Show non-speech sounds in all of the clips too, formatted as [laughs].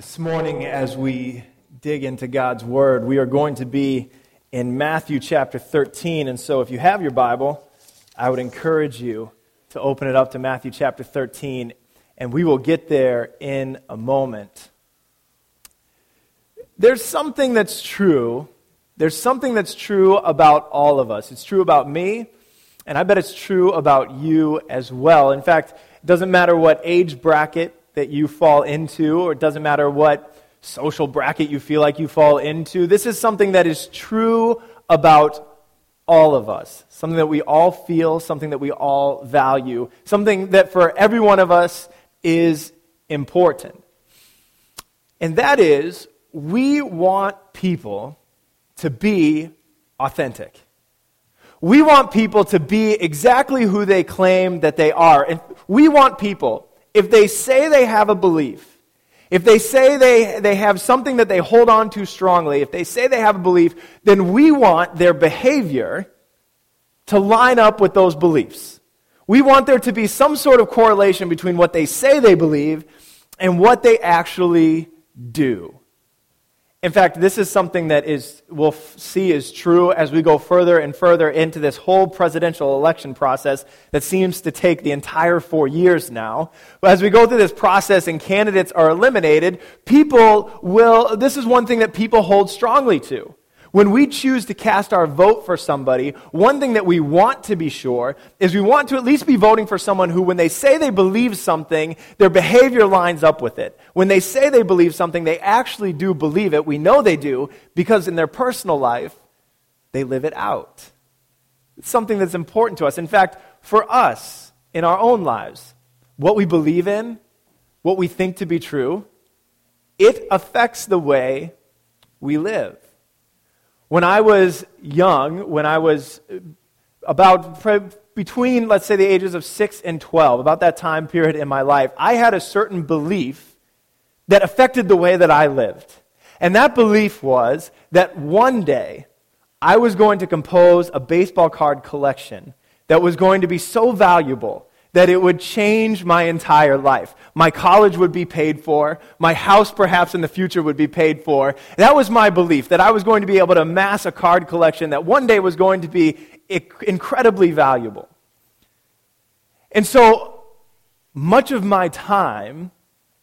This morning, as we dig into God's Word, we are going to be in Matthew chapter 13. And so, if you have your Bible, I would encourage you to open it up to Matthew chapter 13, and we will get there in a moment. There's something that's true. There's something that's true about all of us. It's true about me, and I bet it's true about you as well. In fact, it doesn't matter what age bracket that you fall into, or it doesn't matter what social bracket you feel like you fall into. This is something that is true about all of us, something that we all feel, something that we all value, something that for every one of us is important. And that is, we want people to be authentic. We want people to be exactly who they claim that they are. And we want people if they say they have a belief, if they say they, they have something that they hold on to strongly, if they say they have a belief, then we want their behavior to line up with those beliefs. We want there to be some sort of correlation between what they say they believe and what they actually do. In fact, this is something that is, we'll see is true as we go further and further into this whole presidential election process that seems to take the entire four years now. But as we go through this process and candidates are eliminated, people will, this is one thing that people hold strongly to. When we choose to cast our vote for somebody, one thing that we want to be sure is we want to at least be voting for someone who, when they say they believe something, their behavior lines up with it. When they say they believe something, they actually do believe it. We know they do because in their personal life, they live it out. It's something that's important to us. In fact, for us, in our own lives, what we believe in, what we think to be true, it affects the way we live. When I was young, when I was uh, about between, let's say, the ages of 6 and 12, about that time period in my life, I had a certain belief that affected the way that I lived. And that belief was that one day I was going to compose a baseball card collection that was going to be so valuable that it would change my entire life. My college would be paid for. My house, perhaps in the future, would be paid for. That was my belief that I was going to be able to amass a card collection that one day was going to be incredibly valuable. And so, much of my time,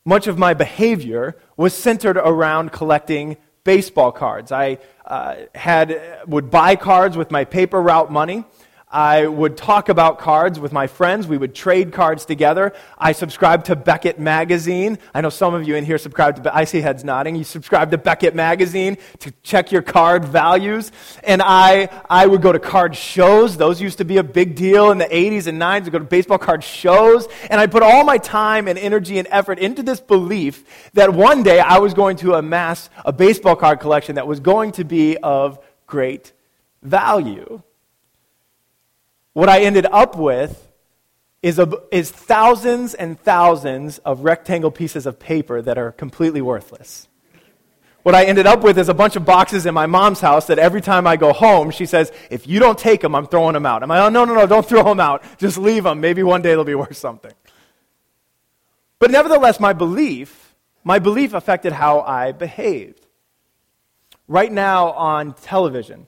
much of my behavior was centered around collecting baseball cards. I uh, had, would buy cards with my paper route money. I would talk about cards with my friends. We would trade cards together. I subscribed to Beckett Magazine. I know some of you in here subscribe to, Be- I see heads nodding. You subscribe to Beckett Magazine to check your card values. And I, I would go to card shows. Those used to be a big deal in the 80s and 90s. I'd go to baseball card shows. And I'd put all my time and energy and effort into this belief that one day I was going to amass a baseball card collection that was going to be of great value what I ended up with is, a, is thousands and thousands of rectangle pieces of paper that are completely worthless. What I ended up with is a bunch of boxes in my mom's house that every time I go home, she says, if you don't take them, I'm throwing them out. I'm like, oh, no, no, no, don't throw them out. Just leave them. Maybe one day they'll be worth something. But nevertheless, my belief, my belief affected how I behaved. Right now on television,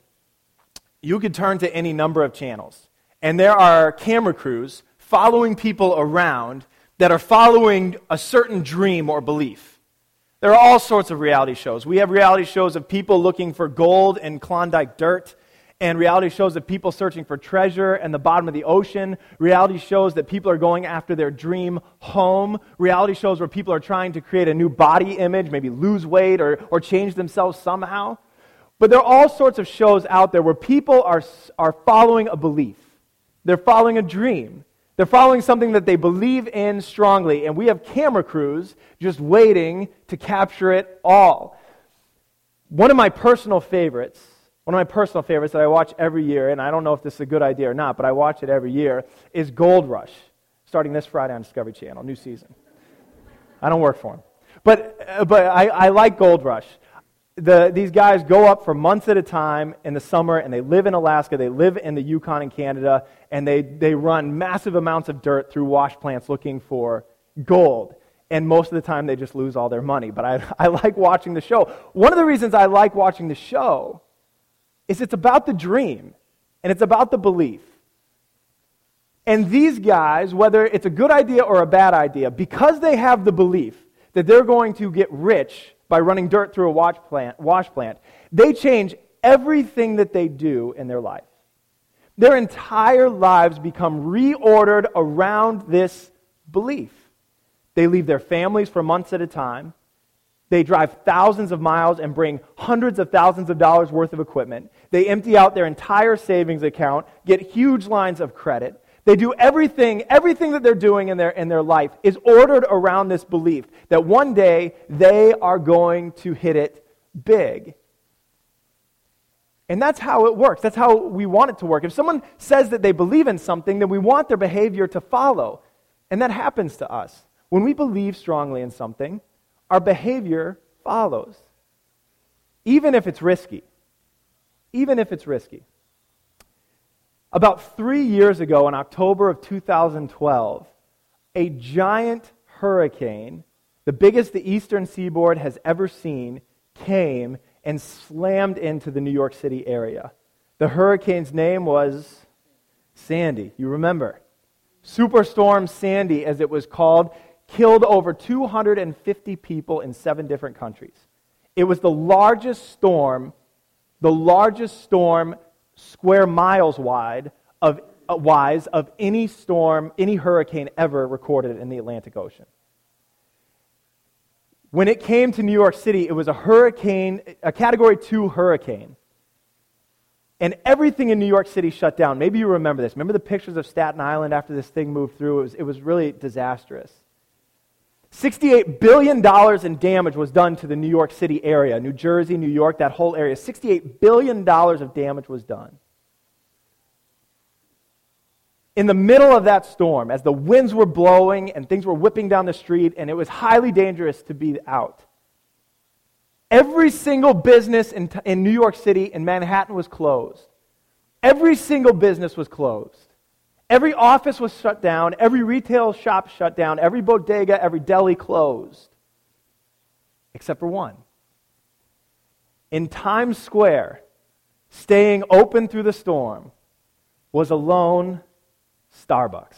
you could turn to any number of channels and there are camera crews following people around that are following a certain dream or belief. There are all sorts of reality shows. We have reality shows of people looking for gold in Klondike dirt, and reality shows of people searching for treasure and the bottom of the ocean, reality shows that people are going after their dream home, reality shows where people are trying to create a new body image, maybe lose weight or, or change themselves somehow. But there are all sorts of shows out there where people are, are following a belief. They're following a dream. They're following something that they believe in strongly, and we have camera crews just waiting to capture it all. One of my personal favorites, one of my personal favorites that I watch every year, and I don't know if this is a good idea or not, but I watch it every year, is Gold Rush, starting this Friday on Discovery Channel, new season. I don't work for them. But, uh, but I, I like Gold Rush the, these guys go up for months at a time in the summer and they live in Alaska, they live in the Yukon in Canada, and they, they run massive amounts of dirt through wash plants looking for gold. and most of the time they just lose all their money. But I, [laughs] I like watching the show. One of the reasons I like watching the show is it's about the dream and it's about the belief. And these guys, whether it's a good idea or a bad idea, because they have the belief that they're going to get rich by running dirt through a wash plant, wash plant, they change everything that they do in their life. Their entire lives become reordered around this belief. They leave their families for months at a time. They drive thousands of miles and bring hundreds of thousands of dollars worth of equipment. They empty out their entire savings account, get huge lines of credit. They do everything, everything that they're doing in their, in their life is ordered around this belief that one day they are going to hit it big. And that's how it works. That's how we want it to work. If someone says that they believe in something, then we want their behavior to follow. And that happens to us. When we believe strongly in something, our behavior follows, even if it's risky. Even if it's risky. About three years ago, in October of 2012, a giant hurricane, the biggest the eastern seaboard has ever seen, came and slammed into the New York City area. The hurricane's name was Sandy. You remember. Superstorm Sandy, as it was called, killed over 250 people in seven different countries. It was the largest storm, the largest storm square miles wide of, uh, wise of any storm, any hurricane ever recorded in the Atlantic Ocean. When it came to New York City, it was a hurricane, a category two hurricane. And everything in New York City shut down. Maybe you remember this. Remember the pictures of Staten Island after this thing moved through? It was, it was really disastrous. $68 billion in damage was done to the New York City area, New Jersey, New York, that whole area. $68 billion of damage was done. In the middle of that storm, as the winds were blowing and things were whipping down the street, and it was highly dangerous to be out, every single business in, in New York City in Manhattan was closed. Every single business was closed. Every office was shut down, every retail shop shut down, every bodega, every deli closed, except for one. In Times Square, staying open through the storm, was a lone Starbucks.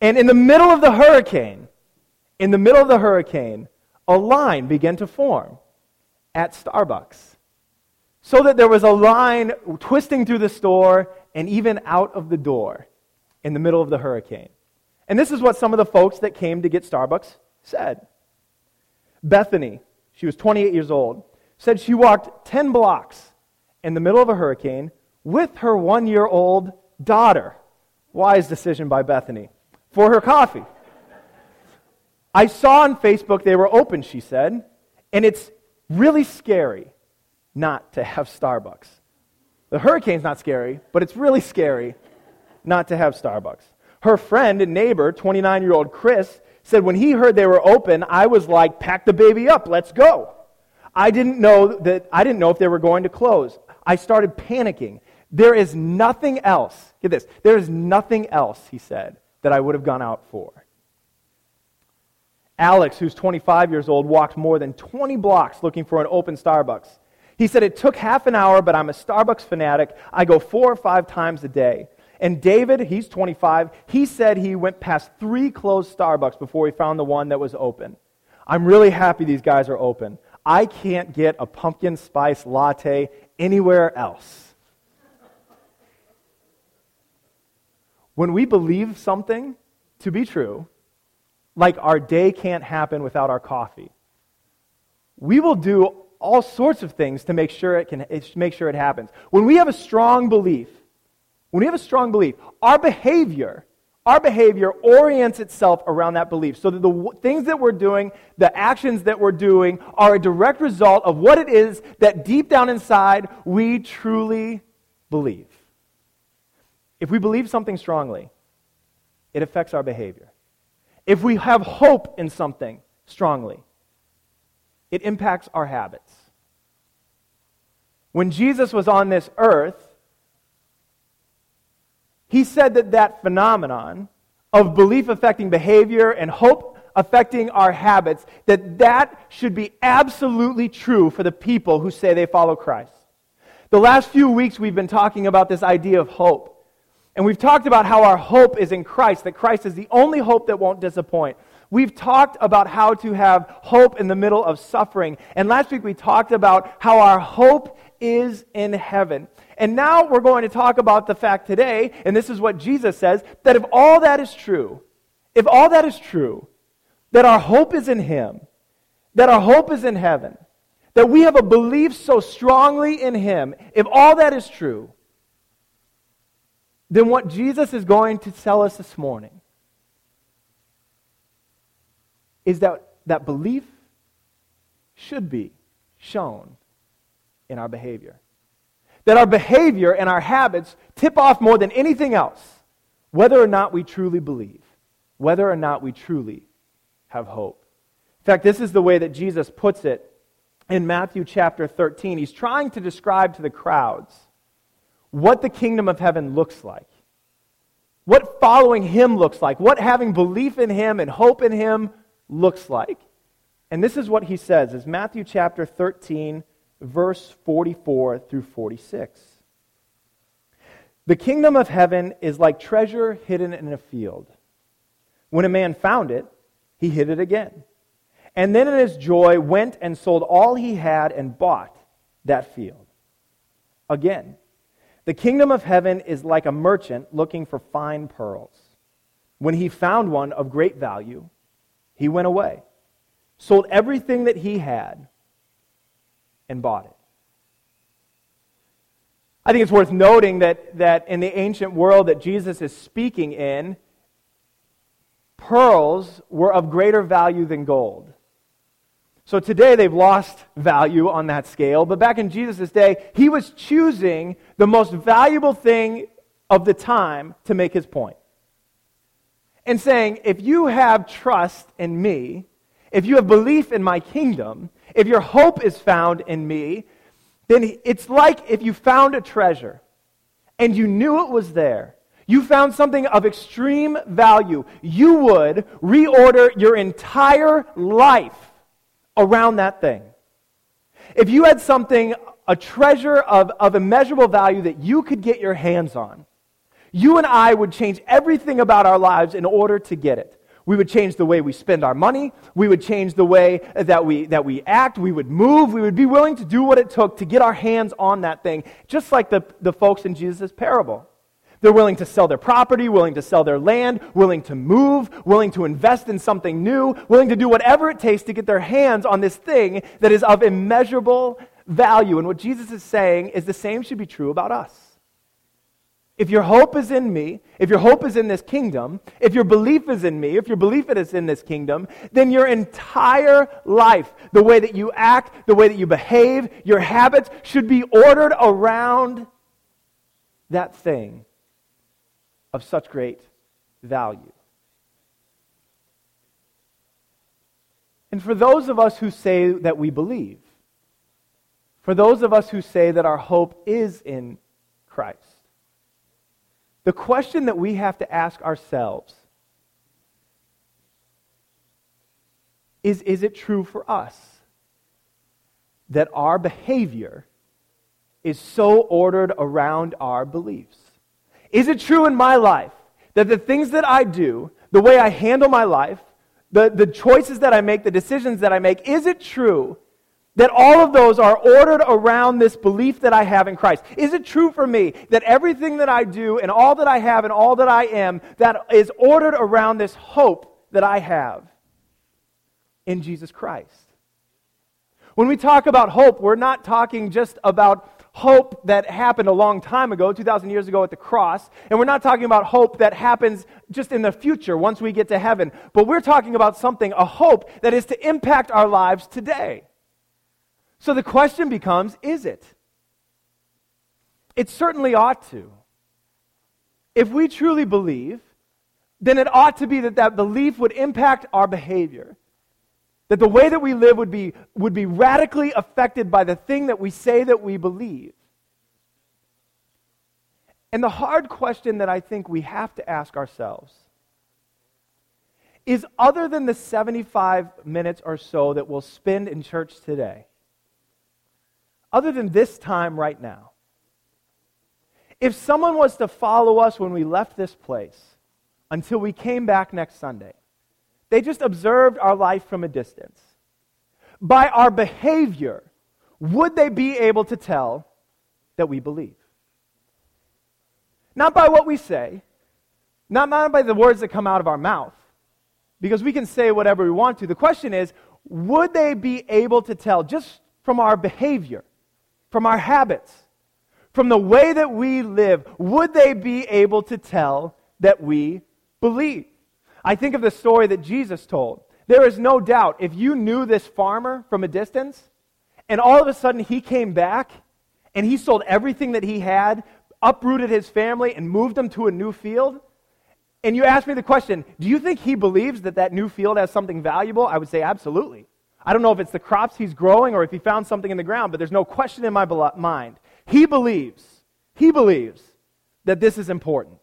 And in the middle of the hurricane, in the middle of the hurricane, a line began to form at Starbucks. So that there was a line twisting through the store and even out of the door in the middle of the hurricane. And this is what some of the folks that came to get Starbucks said. Bethany, she was 28 years old, said she walked 10 blocks in the middle of a hurricane with her one year old daughter. Wise decision by Bethany. For her coffee. I saw on Facebook they were open, she said, and it's really scary not to have Starbucks. The hurricane's not scary, but it's really scary not to have Starbucks. Her friend and neighbor, 29 year old Chris, said when he heard they were open, I was like, pack the baby up, let's go. I didn't know that I didn't know if they were going to close. I started panicking. There is nothing else. Get this. There is nothing else, he said, that I would have gone out for. Alex, who's 25 years old, walked more than 20 blocks looking for an open Starbucks. He said, It took half an hour, but I'm a Starbucks fanatic. I go four or five times a day. And David, he's 25, he said he went past three closed Starbucks before he found the one that was open. I'm really happy these guys are open. I can't get a pumpkin spice latte anywhere else. When we believe something to be true, like our day can't happen without our coffee, we will do all sorts of things to make sure it can make sure it happens. When we have a strong belief, when we have a strong belief, our behavior, our behavior orients itself around that belief. So that the things that we're doing, the actions that we're doing, are a direct result of what it is that deep down inside we truly believe. If we believe something strongly, it affects our behavior. If we have hope in something strongly, it impacts our habits. When Jesus was on this earth, he said that that phenomenon of belief affecting behavior and hope affecting our habits, that that should be absolutely true for the people who say they follow Christ. The last few weeks we've been talking about this idea of hope. And we've talked about how our hope is in Christ, that Christ is the only hope that won't disappoint. We've talked about how to have hope in the middle of suffering. And last week we talked about how our hope is in heaven. And now we're going to talk about the fact today, and this is what Jesus says, that if all that is true, if all that is true, that our hope is in Him, that our hope is in heaven, that we have a belief so strongly in Him, if all that is true, then what Jesus is going to tell us this morning is that that belief should be shown in our behavior. That our behavior and our habits tip off more than anything else whether or not we truly believe, whether or not we truly have hope. In fact, this is the way that Jesus puts it in Matthew chapter 13. He's trying to describe to the crowds what the kingdom of heaven looks like, what following him looks like, what having belief in him and hope in him looks like. And this is what he says is Matthew chapter 13 verse 44 through 46. The kingdom of heaven is like treasure hidden in a field. When a man found it, he hid it again. And then in his joy went and sold all he had and bought that field. Again, the kingdom of heaven is like a merchant looking for fine pearls. When he found one of great value, he went away, sold everything that he had, and bought it. I think it's worth noting that, that in the ancient world that Jesus is speaking in, pearls were of greater value than gold. So today they've lost value on that scale, but back in Jesus' day, he was choosing the most valuable thing of the time to make his point and saying, if you have trust in me, if you have belief in my kingdom, if your hope is found in me, then it's like if you found a treasure and you knew it was there. You found something of extreme value. You would reorder your entire life around that thing. If you had something, a treasure of, of immeasurable value that you could get your hands on, you and I would change everything about our lives in order to get it. We would change the way we spend our money. We would change the way that we, that we act. We would move. We would be willing to do what it took to get our hands on that thing, just like the, the folks in Jesus' parable. They're willing to sell their property, willing to sell their land, willing to move, willing to invest in something new, willing to do whatever it takes to get their hands on this thing that is of immeasurable value. And what Jesus is saying is the same should be true about us. If your hope is in me, if your hope is in this kingdom, if your belief is in me, if your belief is in this kingdom, then your entire life, the way that you act, the way that you behave, your habits should be ordered around that thing of such great value. And for those of us who say that we believe, for those of us who say that our hope is in Christ, the question that we have to ask ourselves is Is it true for us that our behavior is so ordered around our beliefs? Is it true in my life that the things that I do, the way I handle my life, the, the choices that I make, the decisions that I make, is it true that all of those are ordered around this belief that I have in Christ. Is it true for me that everything that I do and all that I have and all that I am that is ordered around this hope that I have in Jesus Christ? When we talk about hope, we're not talking just about hope that happened a long time ago, 2,000 years ago at the cross. And we're not talking about hope that happens just in the future once we get to heaven. But we're talking about something, a hope that is to impact our lives today. So the question becomes is it? It certainly ought to. If we truly believe, then it ought to be that that belief would impact our behavior. That the way that we live would be, would be radically affected by the thing that we say that we believe. And the hard question that I think we have to ask ourselves is other than the 75 minutes or so that we'll spend in church today, other than this time right now, if someone was to follow us when we left this place until we came back next Sunday, they just observed our life from a distance. By our behavior, would they be able to tell that we believe? Not by what we say, not, by the words that come out of our mouth, because we can say whatever we want to. The question is, would they be able to tell just from our behavior, from our habits, from the way that we live, would they be able to tell that we believe? I think of the story that Jesus told. There is no doubt, if you knew this farmer from a distance, and all of a sudden he came back and he sold everything that he had, uprooted his family, and moved them to a new field, and you ask me the question, do you think he believes that that new field has something valuable? I would say absolutely. I don't know if it's the crops he's growing or if he found something in the ground, but there's no question in my mind. He believes, he believes that this is important.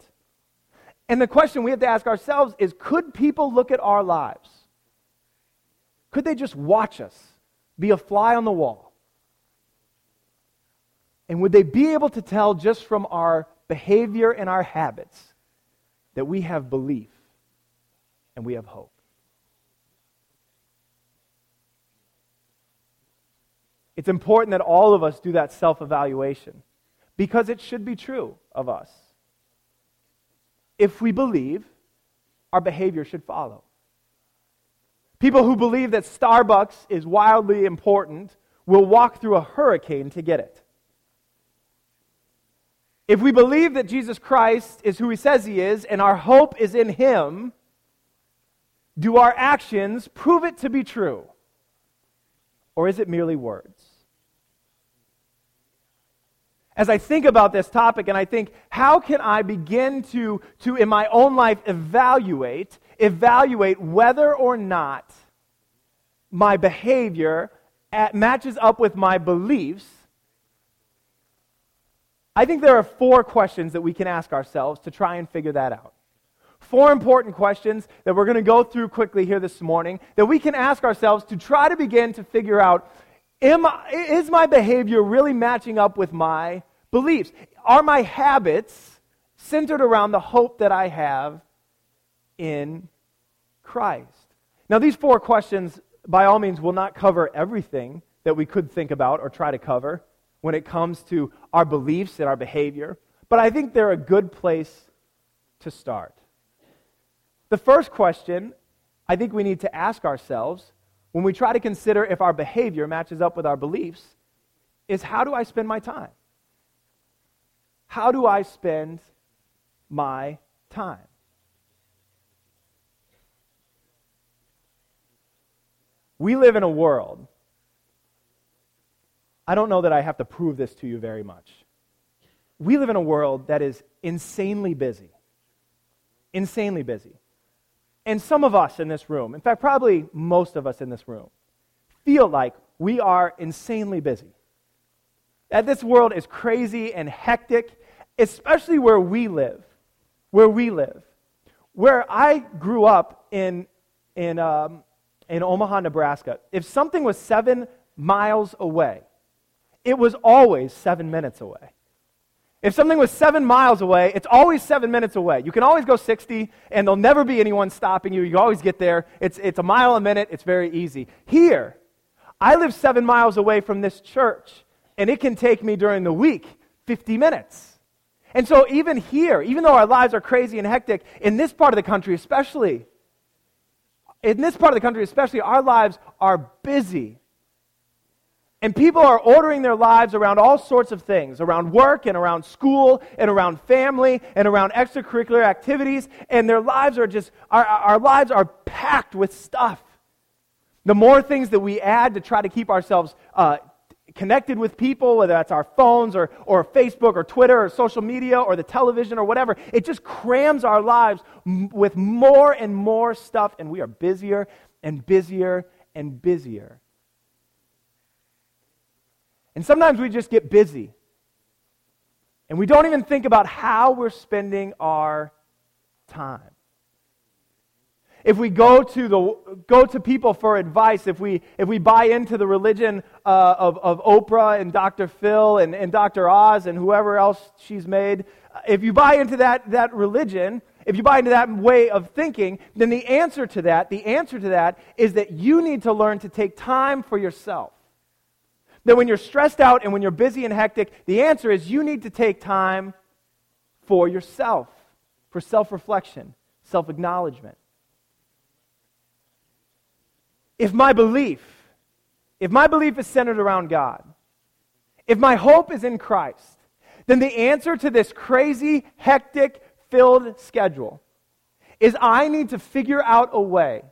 And the question we have to ask ourselves is could people look at our lives? Could they just watch us be a fly on the wall? And would they be able to tell just from our behavior and our habits that we have belief and we have hope. It's important that all of us do that self evaluation because it should be true of us. If we believe, our behavior should follow. People who believe that Starbucks is wildly important will walk through a hurricane to get it. If we believe that Jesus Christ is who he says he is and our hope is in him, do our actions prove it to be true? Or is it merely words? As I think about this topic and I think, how can I begin to, to in my own life, evaluate, evaluate whether or not my behavior at, matches up with my beliefs, I think there are four questions that we can ask ourselves to try and figure that out. Four important questions that we're going to go through quickly here this morning that we can ask ourselves to try to begin to figure out am I, is my behavior really matching up with my beliefs? Are my habits centered around the hope that I have in Christ? Now, these four questions, by all means, will not cover everything that we could think about or try to cover when it comes to our beliefs and our behavior, but I think they're a good place to start. The first question I think we need to ask ourselves when we try to consider if our behavior matches up with our beliefs is how do I spend my time? How do I spend my time? We live in a world I don't know that I have to prove this to you very much. We live in a world that is insanely busy. Insanely busy. And some of us in this room, in fact, probably most of us in this room, feel like we are insanely busy. That this world is crazy and hectic, especially where we live. Where we live. Where I grew up in, in, um, in Omaha, Nebraska, if something was seven miles away, it was always seven minutes away. If something was seven miles away, it's always seven minutes away. You can always go 60, and there'll never be anyone stopping you. You always get there. It's, it's a mile a minute, it's very easy. Here, I live seven miles away from this church, and it can take me during the week 50 minutes. And so, even here, even though our lives are crazy and hectic, in this part of the country especially, in this part of the country especially, our lives are busy and people are ordering their lives around all sorts of things around work and around school and around family and around extracurricular activities. And their lives are just, our, our lives are packed with stuff. The more things that we add to try to keep ourselves uh, connected with people, whether that's our phones or, or Facebook or Twitter or social media or the television or whatever, it just crams our lives m- with more and more stuff, and we are busier and busier and busier. And sometimes we just get busy. And we don't even think about how we're spending our time. if we go to, the, go to people for advice, if we, if we buy into the religion uh, of, of Oprah and Dr. Phil and, and Dr. Oz and whoever else she's made, if you buy into that, that religion, if you buy into that way of thinking, then the answer to that, the answer to that is that you need to learn to take time for yourself. That when you're stressed out and when you're busy and hectic, the answer is you need to take time for yourself, for self reflection, self acknowledgement. If my belief, if my belief is centered around God, if my hope is in Christ, then the answer to this crazy, hectic, filled schedule is I need to figure out a way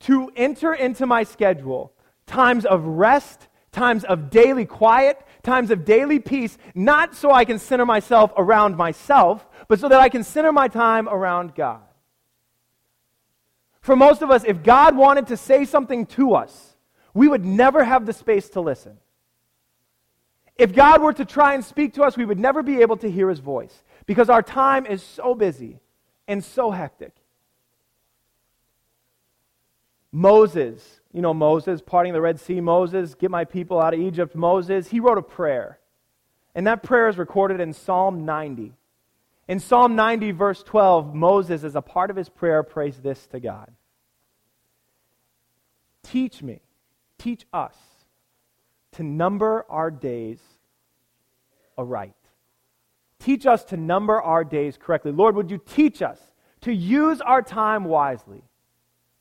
to enter into my schedule times of rest, times of daily quiet, times of daily peace, not so I can center myself around myself, but so that I can center my time around God. For most of us, if God wanted to say something to us, we would never have the space to listen. If God were to try and speak to us, we would never be able to hear his voice because our time is so busy and so hectic. Moses, you know Moses, parting the Red Sea, Moses, get my people out of Egypt, Moses, he wrote a prayer. And that prayer is recorded in Psalm 90. In Psalm 90, verse 12, Moses, as a part of his prayer, prays this to God Teach me, teach us to number our days aright. Teach us to number our days correctly. Lord, would you teach us to use our time wisely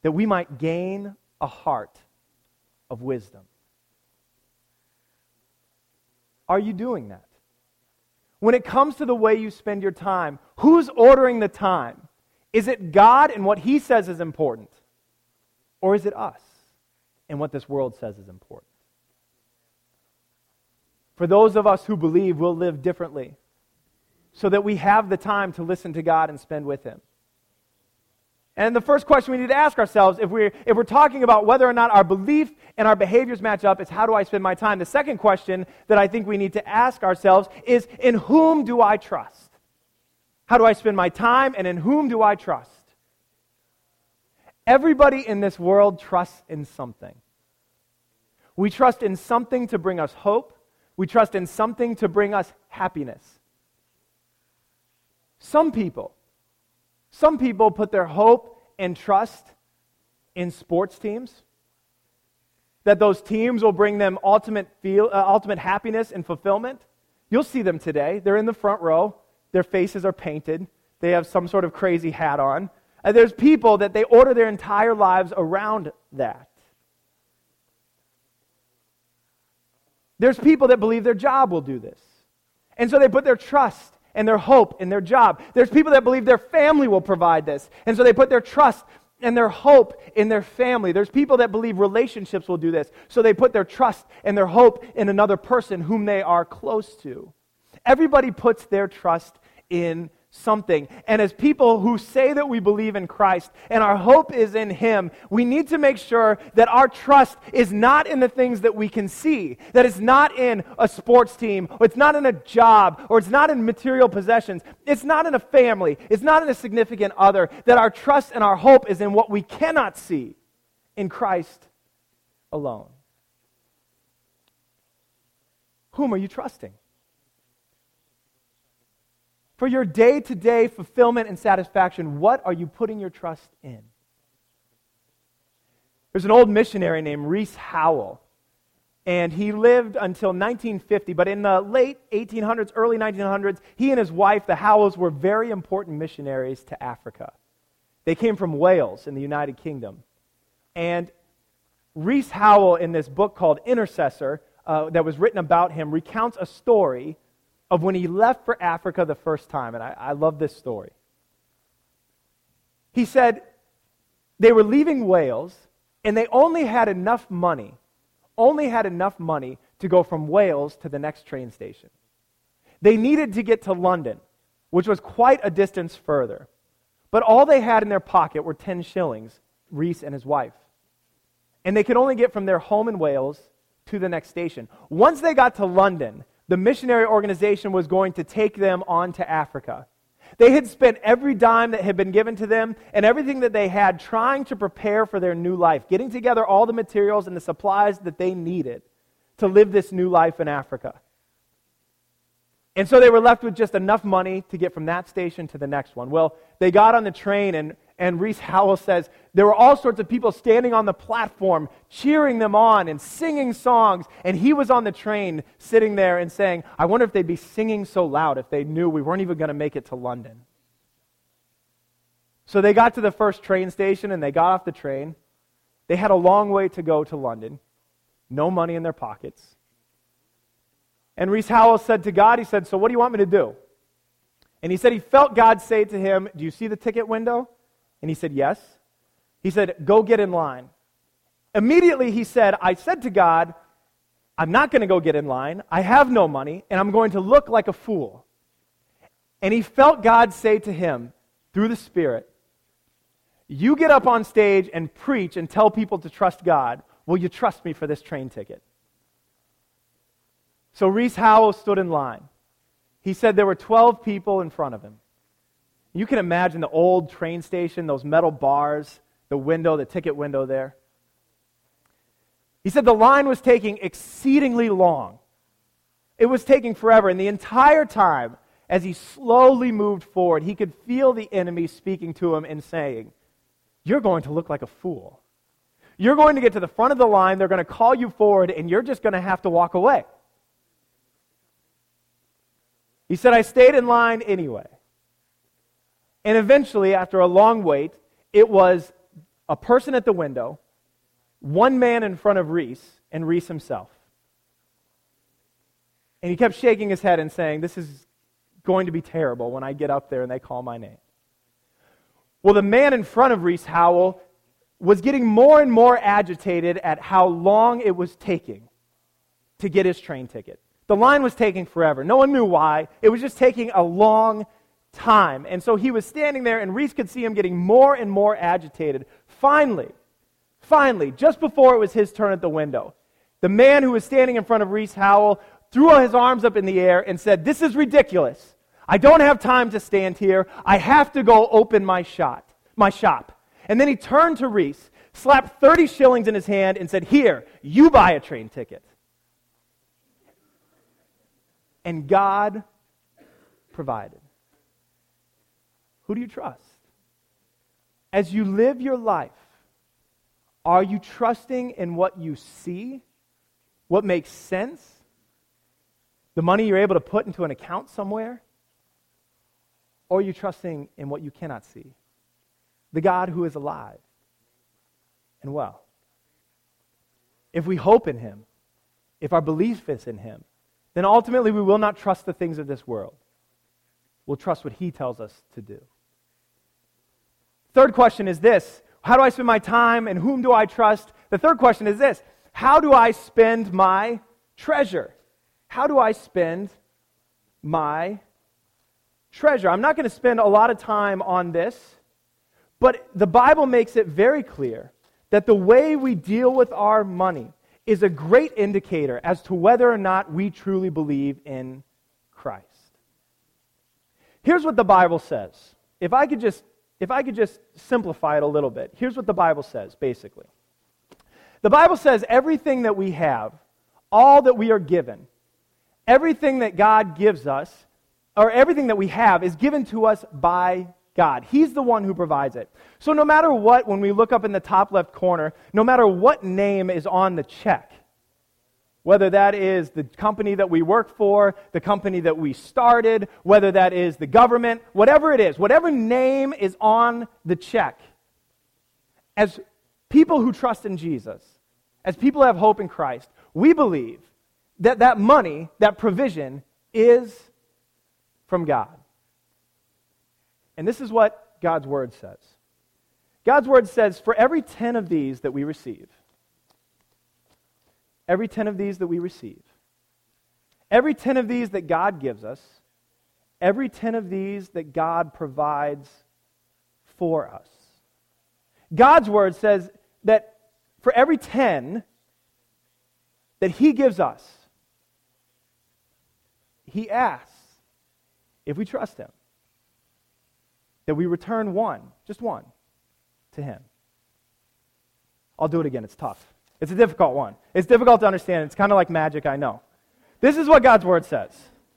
that we might gain a heart of wisdom? Are you doing that? When it comes to the way you spend your time, who's ordering the time? Is it God and what He says is important? Or is it us and what this world says is important? For those of us who believe, we'll live differently so that we have the time to listen to God and spend with Him. And the first question we need to ask ourselves, if we're, if we're talking about whether or not our belief and our behaviors match up, is how do I spend my time? The second question that I think we need to ask ourselves is, in whom do I trust? How do I spend my time, and in whom do I trust? Everybody in this world trusts in something. We trust in something to bring us hope. We trust in something to bring us happiness. Some people, some people put their hope and trust in sports teams. That those teams will bring them ultimate, feel, uh, ultimate happiness and fulfillment. You'll see them today. They're in the front row. Their faces are painted. They have some sort of crazy hat on. And there's people that they order their entire lives around that. There's people that believe their job will do this. And so they put their trust and their hope in their job. There's people that believe their family will provide this. And so they put their trust and their hope in their family. There's people that believe relationships will do this. So they put their trust and their hope in another person whom they are close to. Everybody puts their trust in something. And as people who say that we believe in Christ and our hope is in Him, we need to make sure that our trust is not in the things that we can see, that it's not in a sports team, or it's not in a job, or it's not in material possessions, it's not in a family, it's not in a significant other, that our trust and our hope is in what we cannot see in Christ alone. Whom are you trusting? For your day to day fulfillment and satisfaction, what are you putting your trust in? There's an old missionary named Rees Howell, and he lived until 1950. But in the late 1800s, early 1900s, he and his wife, the Howells, were very important missionaries to Africa. They came from Wales in the United Kingdom. And Rees Howell, in this book called Intercessor, uh, that was written about him, recounts a story of when he left for Africa the first time. And I, I love this story. He said they were leaving Wales and they only had enough money, only had enough money to go from Wales to the next train station. They needed to get to London, which was quite a distance further. But all they had in their pocket were 10 shillings, Rees and his wife. And they could only get from their home in Wales to the next station. Once they got to London, the missionary organization was going to take them on to Africa. They had spent every dime that had been given to them and everything that they had trying to prepare for their new life, getting together all the materials and the supplies that they needed to live this new life in Africa. And so they were left with just enough money to get from that station to the next one. Well, they got on the train, and, and Rees Howell says there were all sorts of people standing on the platform, cheering them on and singing songs. And he was on the train sitting there and saying, I wonder if they'd be singing so loud if they knew we weren't even going to make it to London. So they got to the first train station and they got off the train. They had a long way to go to London, no money in their pockets. And Rees Howell said to God, He said, So what do you want me to do? And he said he felt God say to him, Do you see the ticket window? And he said, Yes. He said, Go get in line. Immediately he said, I said to God, I'm not going to go get in line. I have no money, and I'm going to look like a fool. And he felt God say to him through the Spirit, You get up on stage and preach and tell people to trust God. Will you trust me for this train ticket? So Rees Howell stood in line. He said there were 12 people in front of him. You can imagine the old train station, those metal bars, the window, the ticket window there. He said the line was taking exceedingly long. It was taking forever. And the entire time, as he slowly moved forward, he could feel the enemy speaking to him and saying, You're going to look like a fool. You're going to get to the front of the line, they're going to call you forward, and you're just going to have to walk away. He said, I stayed in line anyway. And eventually, after a long wait, it was a person at the window, one man in front of Rees, and Rees himself. And he kept shaking his head and saying, This is going to be terrible when I get up there and they call my name. Well, the man in front of Rees Howell was getting more and more agitated at how long it was taking to get his train ticket. The line was taking forever. No one knew why. It was just taking a long time. And so he was standing there, and Rees could see him getting more and more agitated. Finally, finally, just before it was his turn at the window, the man who was standing in front of Rees Howell threw his arms up in the air and said, This is ridiculous. I don't have time to stand here. I have to go open my shop, my shop. And then he turned to Rees, slapped 30 shillings in his hand, and said, Here, you buy a train ticket. And God provided. Who do you trust? As you live your life, are you trusting in what you see? What makes sense? The money you're able to put into an account somewhere? Or are you trusting in what you cannot see? The God who is alive and well. If we hope in Him, if our belief is in Him, then ultimately we will not trust the things of this world. We'll trust what He tells us to do. Third question is this How do I spend my time and whom do I trust? The third question is this How do I spend my treasure? How do I spend my treasure? I'm not going to spend a lot of time on this, but the Bible makes it very clear that the way we deal with our money is a great indicator as to whether or not we truly believe in Christ. Here's what the Bible says. If I could just if I could just simplify it a little bit. Here's what the Bible says basically. The Bible says everything that we have, all that we are given, everything that God gives us, or everything that we have is given to us by God. He's the one who provides it. So no matter what, when we look up in the top left corner, no matter what name is on the check, whether that is the company that we work for, the company that we started, whether that is the government, whatever it is, whatever name is on the check, as people who trust in Jesus, as people have hope in Christ, we believe that that money, that provision, is from God. And this is what God's word says God's word says, for every 10 of these that we receive, every 10 of these that we receive, every 10 of these that God gives us, every 10 of these that God provides for us. God's word says that for every 10 that He gives us, He asks if we trust Him. that we return one, just one, to Him. I'll do it again. It's tough. It's a difficult one. It's difficult to understand. It's kind of like magic, I know. This is what God's Word says.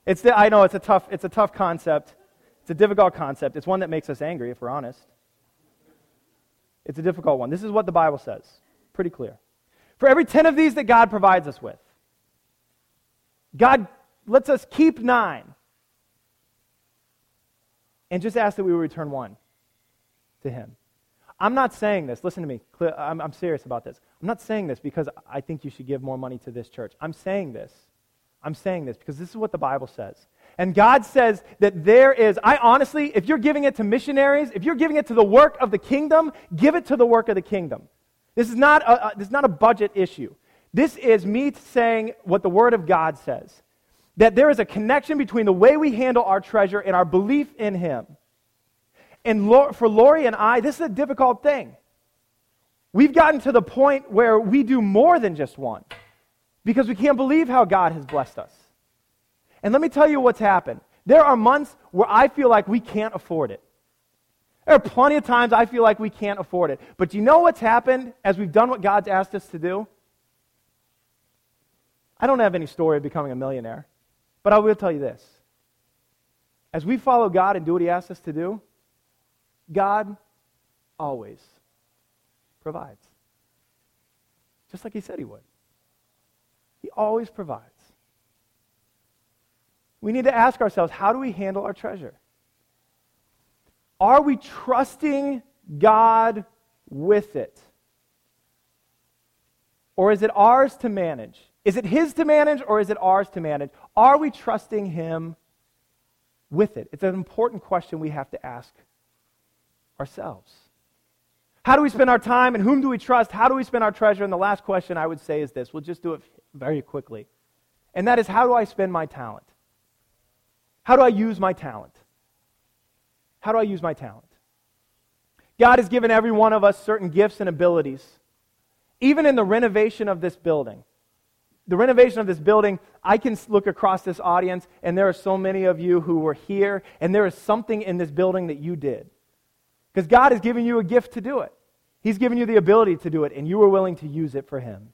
It's the, I know it's a, tough, it's a tough concept. It's a difficult concept. It's one that makes us angry, if we're honest. It's a difficult one. This is what the Bible says. Pretty clear. For every 10 of these that God provides us with, God lets us keep nine and just ask that we return one to Him. I'm not saying this, listen to me, I'm, I'm serious about this. I'm not saying this because I think you should give more money to this church. I'm saying this. I'm saying this because this is what the Bible says. And God says that there is, I honestly, if you're giving it to missionaries, if you're giving it to the work of the kingdom, give it to the work of the kingdom. This is not a, this is not a budget issue. This is me saying what the Word of God says that there is a connection between the way we handle our treasure and our belief in Him. And for Lori and I, this is a difficult thing. We've gotten to the point where we do more than just one because we can't believe how God has blessed us. And let me tell you what's happened. There are months where I feel like we can't afford it. There are plenty of times I feel like we can't afford it. But do you know what's happened as we've done what God's asked us to do? I don't have any story of becoming a millionaire, but I will tell you this. As we follow God and do what He asks us to do, God always provides. Just like He said He would. He always provides. We need to ask ourselves how do we handle our treasure? Are we trusting God with it? Or is it ours to manage? Is it His to manage or is it ours to manage? Are we trusting Him with it? It's an important question we have to ask ourselves. How do we spend our time and whom do we trust? How do we spend our treasure? And the last question I would say is this we'll just do it very quickly. And that is how do I spend my talent? How do I use my talent? How do I use my talent? God has given every one of us certain gifts and abilities. Even in the renovation of this building, the renovation of this building, I can look across this audience, and there are so many of you who were here, and there is something in this building that you did. Because God has given you a gift to do it. He's given you the ability to do it, and you are willing to use it for Him.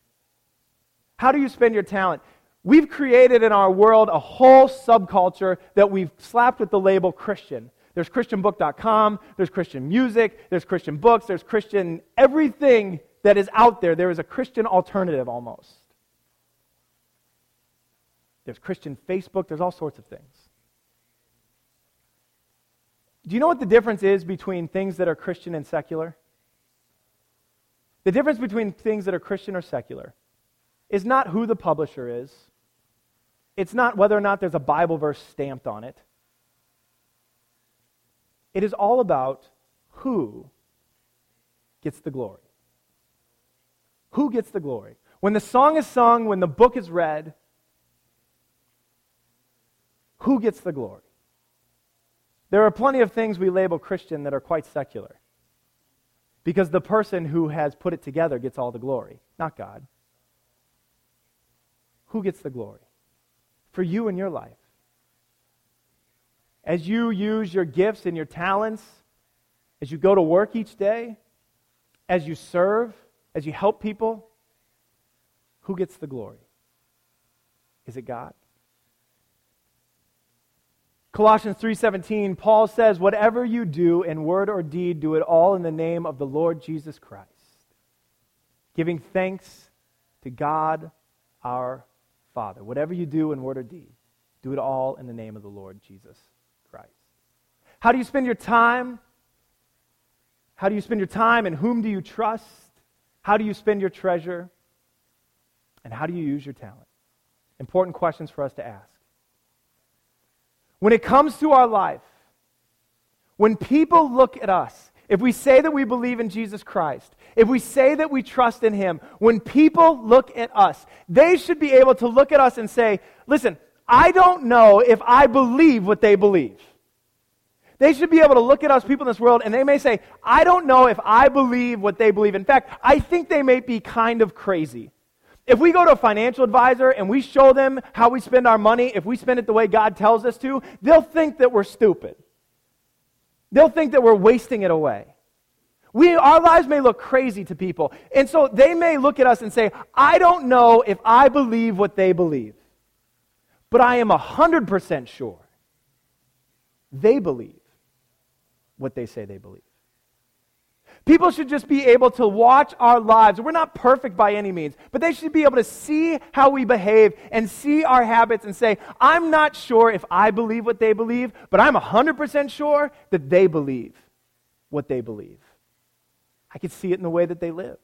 How do you spend your talent? We've created in our world a whole subculture that we've slapped with the label Christian. There's ChristianBook.com, there's Christian music, there's Christian books, there's Christian everything that is out there. There is a Christian alternative almost. There's Christian Facebook, there's all sorts of things. Do you know what the difference is between things that are Christian and secular? The difference between things that are Christian or secular is not who the publisher is, it's not whether or not there's a Bible verse stamped on it. It is all about who gets the glory. Who gets the glory? When the song is sung, when the book is read, who gets the glory? There are plenty of things we label Christian that are quite secular. Because the person who has put it together gets all the glory, not God. Who gets the glory? for you and your life. As you use your gifts and your talents, as you go to work each day, as you serve, as you help people, who gets the glory? Is it God? Colossians 3:17 Paul says whatever you do in word or deed do it all in the name of the Lord Jesus Christ giving thanks to God our Father. Whatever you do in word or deed, do it all in the name of the Lord Jesus Christ. How do you spend your time? How do you spend your time and whom do you trust? How do you spend your treasure? And how do you use your talent? Important questions for us to ask. When it comes to our life, when people look at us, if we say that we believe in Jesus Christ, if we say that we trust in Him, when people look at us, they should be able to look at us and say, listen, I don't know if I believe what they believe. They should be able to look at us, people in this world, and they may say, I don't know if I believe what they believe. In fact, I think they may be kind of crazy. If we go to a financial advisor and we show them how we spend our money, if we spend it the way God tells us to, they'll think that we're stupid. They'll think that we're wasting it away. We, our lives may look crazy to people. And so they may look at us and say, I don't know if I believe what they believe, but I am 100% sure they believe what they say they believe. People should just be able to watch our lives. We're not perfect by any means, but they should be able to see how we behave and see our habits and say, I'm not sure if I believe what they believe, but I'm 100% sure that they believe what they believe. I can see it in the way that they live,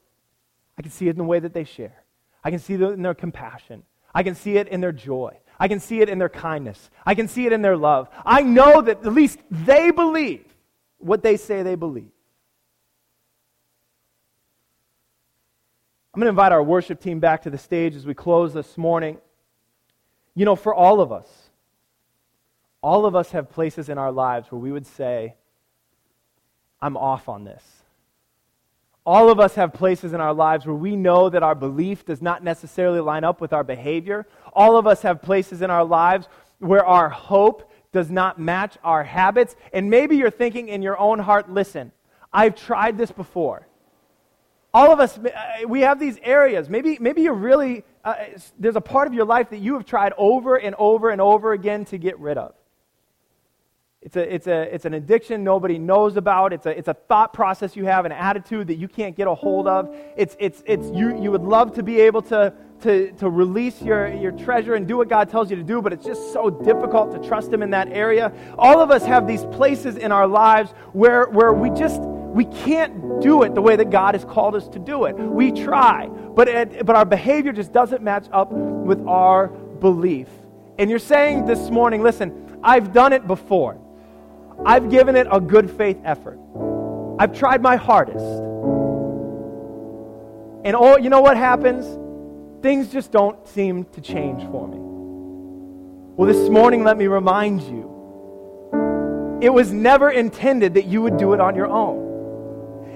I can see it in the way that they share, I can see it in their compassion, I can see it in their joy. I can see it in their kindness. I can see it in their love. I know that at least they believe what they say they believe. I'm going to invite our worship team back to the stage as we close this morning. You know, for all of us, all of us have places in our lives where we would say, I'm off on this. All of us have places in our lives where we know that our belief does not necessarily line up with our behavior. All of us have places in our lives where our hope does not match our habits. And maybe you're thinking in your own heart, listen, I've tried this before all of us, uh, we have these areas. Maybe, maybe you're really, uh, there's a part of your life that you have tried over and over and over again to get rid of. It's, a, it's, a, it's an addiction nobody knows about. It's a, it's a thought process you have, an attitude that you can't get a hold of. It's, it's, it's, you, you would love to be able to, to, to release your, your treasure and do what God tells you to do, but it's just so difficult to trust Him in that area. All of us have these places in our lives where, where we just, we can't do it the way that God has called us to do it. We try, but, it, but our behavior just doesn't match up with our belief. And you're saying this morning, listen, I've done it before. I've given it a good faith effort. I've tried my hardest. And oh, you know what happens? Things just don't seem to change for me. Well, this morning, let me remind you it was never intended that you would do it on your own.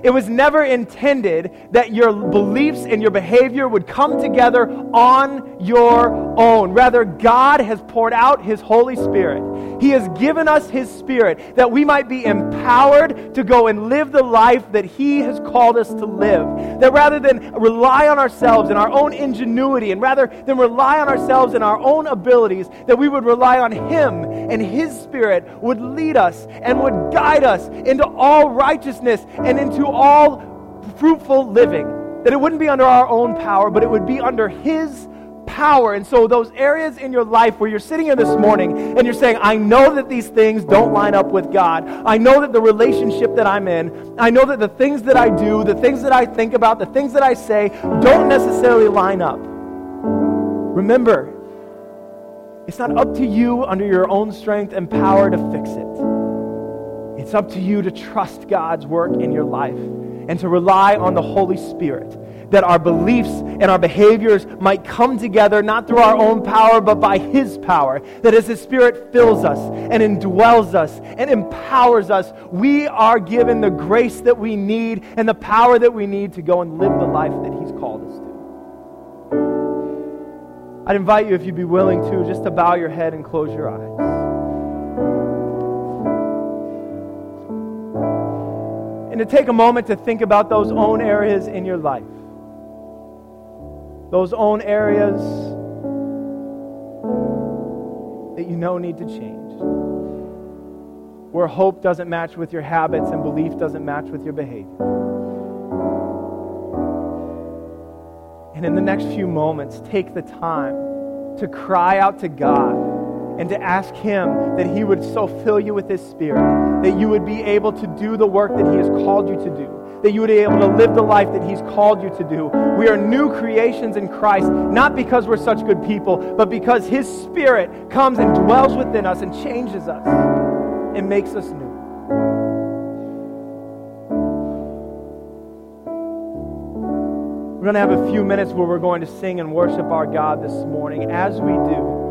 It was never intended that your beliefs and your behavior would come together on your own. Rather, God has poured out His Holy Spirit. He has given us His Spirit that we might be empowered to go and live the life that He has called us to live. That rather than rely on ourselves and our own ingenuity, and rather than rely on ourselves and our own abilities, that we would rely on Him and His Spirit would lead us and would guide us into all righteousness and into all fruitful living. That it wouldn't be under our own power, but it would be under His power. And so, those areas in your life where you're sitting here this morning and you're saying, I know that these things don't line up with God. I know that the relationship that I'm in, I know that the things that I do, the things that I think about, the things that I say don't necessarily line up. Remember, it's not up to you under your own strength and power to fix it. It's up to you to trust God's work in your life and to rely on the Holy Spirit that our beliefs and our behaviors might come together not through our own power, but by His power. That as His Spirit fills us and indwells us and empowers us, we are given the grace that we need and the power that we need to go and live the life that He's called us to. I'd invite you, if you'd be willing to, just to bow your head and close your eyes. And to take a moment to think about those own areas in your life those own areas that you know need to change. Where hope doesn't match with your habits and belief doesn't match with your behavior. And in the next few moments, take the time to cry out to God and to ask Him that He would so fill you with His Spirit that you would be able to do the work that He has called you to do that you would be able to live the life that He's called you to do. We are new creations in Christ, not because we're such good people, but because His Spirit comes and dwells within us and changes us and makes us new. We're going to have a few minutes where we're going to sing and worship our God this morning. As we do,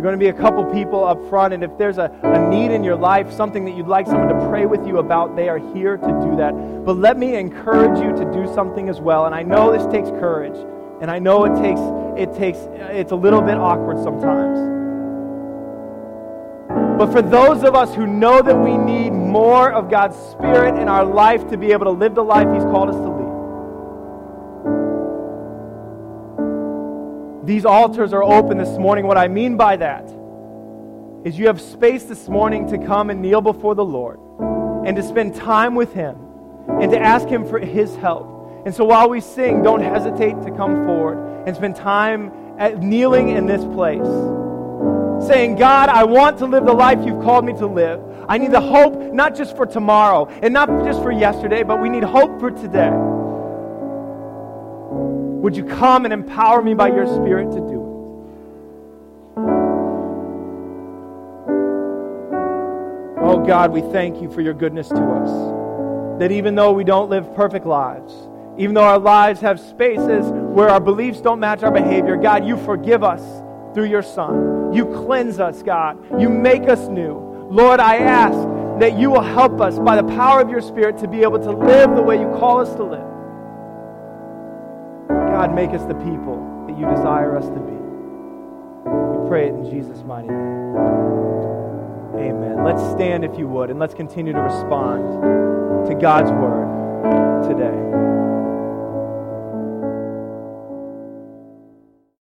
are going to be a couple people up front, and if there's a, a need in your life, something that you'd like someone to pray with you about, they are here to do that. But let me encourage you to do something as well. And I know this takes courage, and I know it takes it takes it's a little bit awkward sometimes. But for those of us who know that we need more of God's Spirit in our life to be able to live the life He's called us to lead, these altars are open this morning. What I mean by that is you have space this morning to come and kneel before the Lord and to spend time with Him and to ask Him for His help. And so while we sing, don't hesitate to come forward and spend time at kneeling in this place. Saying, God, I want to live the life you've called me to live. I need the hope not just for tomorrow and not just for yesterday, but we need hope for today. Would you come and empower me by your Spirit to do it? Oh God, we thank you for your goodness to us. That even though we don't live perfect lives, even though our lives have spaces where our beliefs don't match our behavior, God, you forgive us through your Son. You cleanse us, God. You make us new. Lord, I ask that you will help us by the power of your Spirit to be able to live the way you call us to live. God, make us the people that you desire us to be. We pray it in Jesus' mighty name. Amen. Let's stand if you would, and let's continue to respond to God's word today.